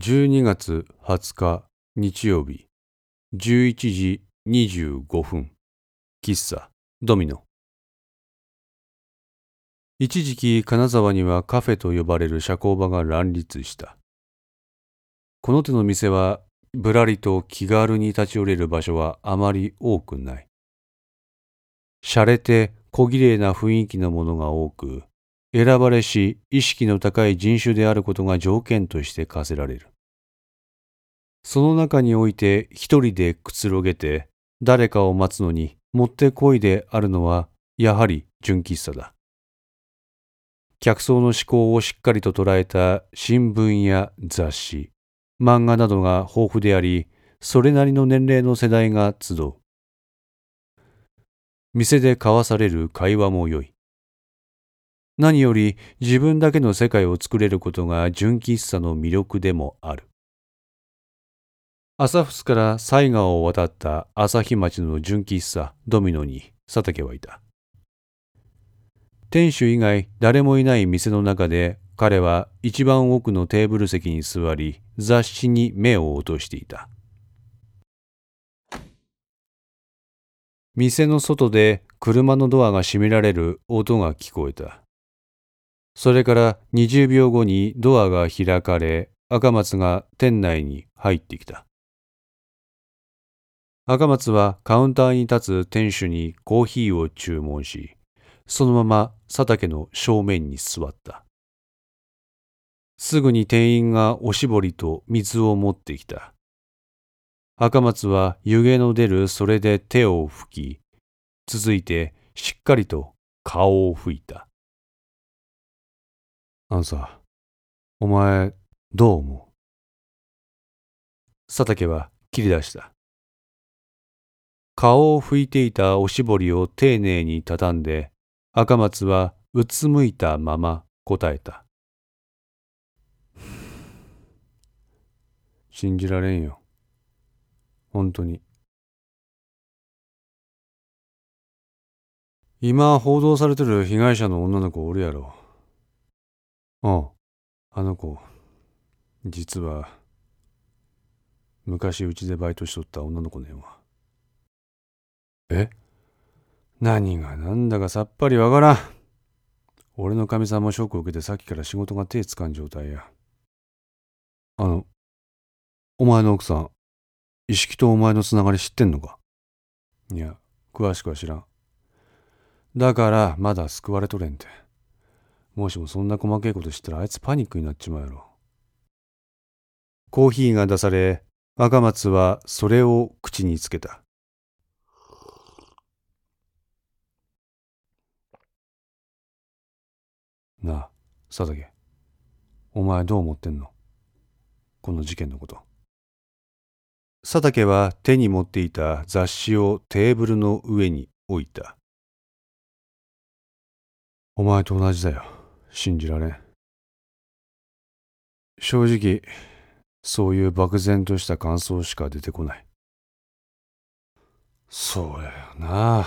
12月20日日曜日11時25分喫茶ドミノ。一時期金沢にはカフェと呼ばれる社交場が乱立した。この手の店はぶらりと気軽に立ち寄れる場所はあまり多くない。洒落て小綺麗な雰囲気のものが多く選ばれし意識の高い人種であることが条件として課せられる。その中において一人でくつろげて誰かを待つのにもってこいであるのはやはり純喫茶だ。客層の思考をしっかりと捉えた新聞や雑誌、漫画などが豊富であり、それなりの年齢の世代が集う。店で交わされる会話も良い。何より自分だけの世界を作れることが純喫茶の魅力でもある。朝フスから犀川を渡った朝日町の純喫茶ドミノに佐竹はいた。店主以外誰もいない店の中で彼は一番奥のテーブル席に座り雑誌に目を落としていた。店の外で車のドアが閉められる音が聞こえた。それから20秒後にドアが開かれ、赤松が店内に入ってきた。赤松はカウンターに立つ店主にコーヒーを注文し、そのまま佐竹の正面に座った。すぐに店員がおしぼりと水を持ってきた。赤松は湯気の出るそれで手を拭き、続いてしっかりと顔を拭いた。あのさ、お前、どう思う？佐竹は切り出した。顔を拭いていたおしぼりを丁寧に畳んで、赤松はうつむいたまま答えた。信じられんよ。本当に。今報道されてる被害者の女の子おるやろ。ああ、あの子、実は、昔うちでバイトしとった女の子ねんわ。え？何が何だかさっぱりわからん。俺のかみさんもショックを受けてさっきから仕事が手つかん状態や。あの、お前の奥さん、意識とお前のつながり知ってんのか？いや、詳しくは知らん。だから、まだ救われとれんて。もしもそんな細けいこと知ったらあいつパニックになっちまうやろ。コーヒーが出され、赤松はそれを口につけた。なあ、佐竹。お前どう思ってんの？この事件のこと。佐竹は手に持っていた雑誌をテーブルの上に置いた。お前と同じだよ。信じられん。正直、そういう漠然とした感想しか出てこない。そうやよな。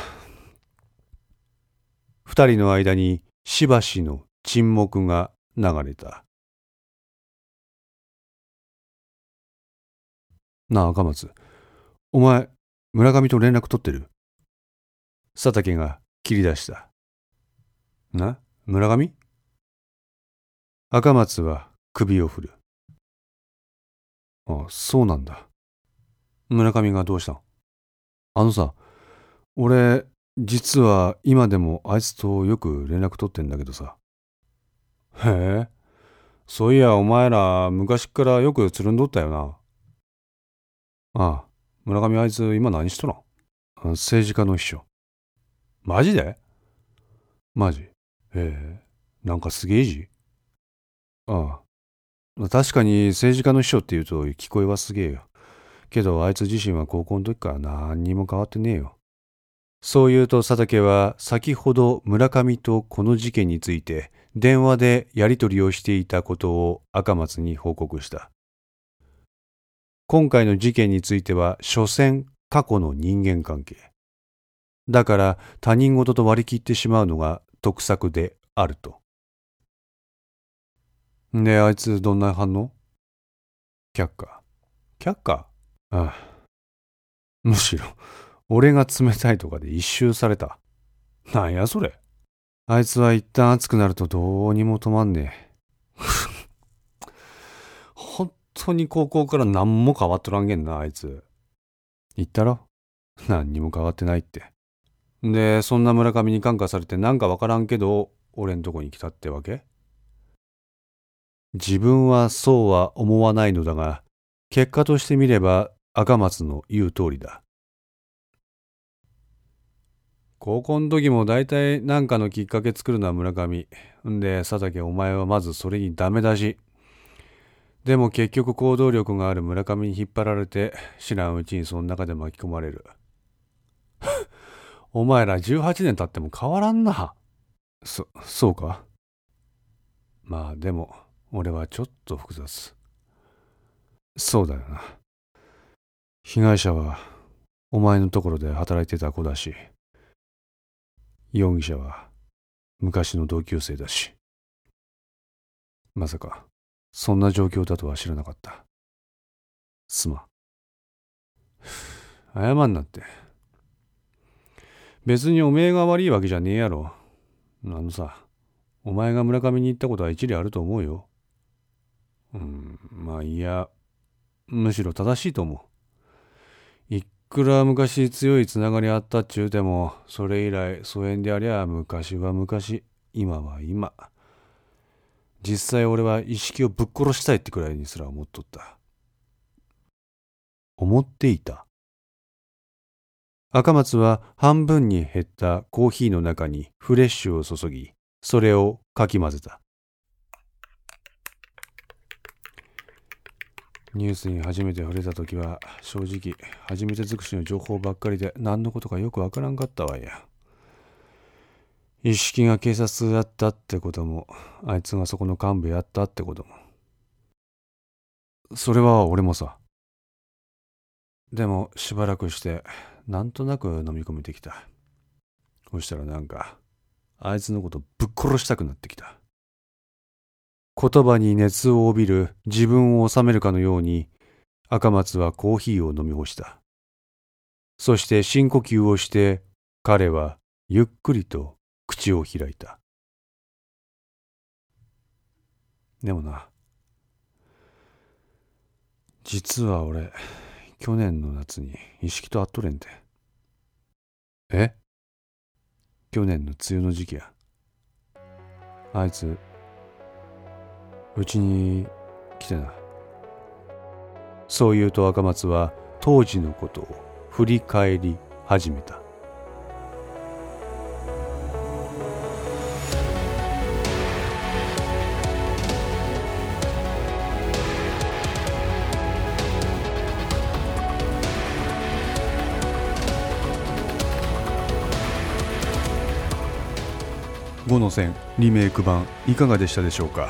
二人の間にしばしの沈黙が流れた。なあ、赤松。お前、村上と連絡取ってる？佐竹が切り出した。な？村上？赤松は首を振る。あ、そうなんだ。村上がどうしたの？あのさ、俺、実は今でもあいつとよく連絡取ってんだけどさ。へえ、そういやお前ら昔からよくつるんどったよな。ああ、村上あいつ今何しとらん政治家の秘書。マジで？マジ？へえ、なんかすげえじ。ああ。確かに政治家の秘書って言うと聞こえはすげえよ。けどあいつ自身は高校の時から何にも変わってねえよ。そう言うと佐竹は先ほど村上とこの事件について電話でやり取りをしていたことを赤松に報告した。今回の事件については所詮過去の人間関係。だから他人事と割り切ってしまうのが得策であると。で、あいつどんな反応却下。却下ああ。むしろ、俺が冷たいとかで一周された。なんやそれ。あいつは一旦熱くなるとどうにも止まんねえ。本当に高校から何も変わっとらんげんな、あいつ。言ったろ何にも変わってないって。で、そんな村上に感化されてなんかわからんけど、俺んとこに来たってわけ自分はそうは思わないのだが、結果としてみれば赤松の言う通りだ。高校の時も大体何かのきっかけ作るのは村上。んで、佐竹お前はまずそれにダメ出し。でも結局行動力がある村上に引っ張られて、知らんうちにその中で巻き込まれる。お前ら18年経っても変わらんな。そ、そうか？まあでも、俺はちょっと複雑。そうだよな。被害者は、お前のところで働いてた子だし、容疑者は、昔の同級生だし。まさか、そんな状況だとは知らなかった。すまん。謝んなって。別におめえが悪いわけじゃねえやろ。あのさ、お前が村上に行ったことは一理あると思うよ。うん、まあいや、むしろ正しいと思う。いくら昔強いつながりあったっちゅうても、それ以来疎遠でありゃ昔は昔、今は今。実際俺は意識をぶっ殺したいってくらいにすら思っとった。思っていた。赤松は半分に減ったコーヒーの中にフレッシュを注ぎ、それをかき混ぜた。ニュースに初めて触れた時は正直初めて尽くしの情報ばっかりで何のことかよくわからんかったわいや。一式が警察やったってことも、あいつがそこの幹部やったってことも。それは俺もさ。でもしばらくしてなんとなく飲み込めてきた。そしたらなんか、あいつのことぶっ殺したくなってきた。言葉に熱を帯びる自分を収めるかのように、赤松はコーヒーを飲み干した。そして深呼吸をして、彼はゆっくりと口を開いた。でもな、実は俺、去年の夏に意識と会っとれんて。え？去年の梅雨の時期や。あいつ、うちに来てな。そう言うと赤松は当時のことを振り返り始めた。5の線リメイク版いかがでしたでしょうか？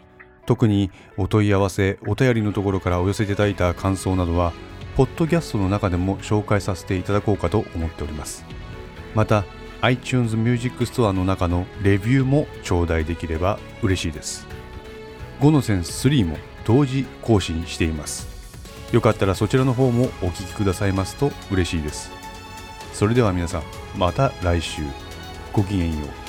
特にお問い合わせお便りのところからお寄せいただいた感想などはポッドキャストの中でも紹介させていただこうかと思っております。また iTunes Music Store の中のレビューも頂戴できれば嬉しいです。5の線3も同時更新しています。よかったらそちらの方もお聴きくださいますと嬉しいです。それでは皆さんまた来週。ごきげんよう。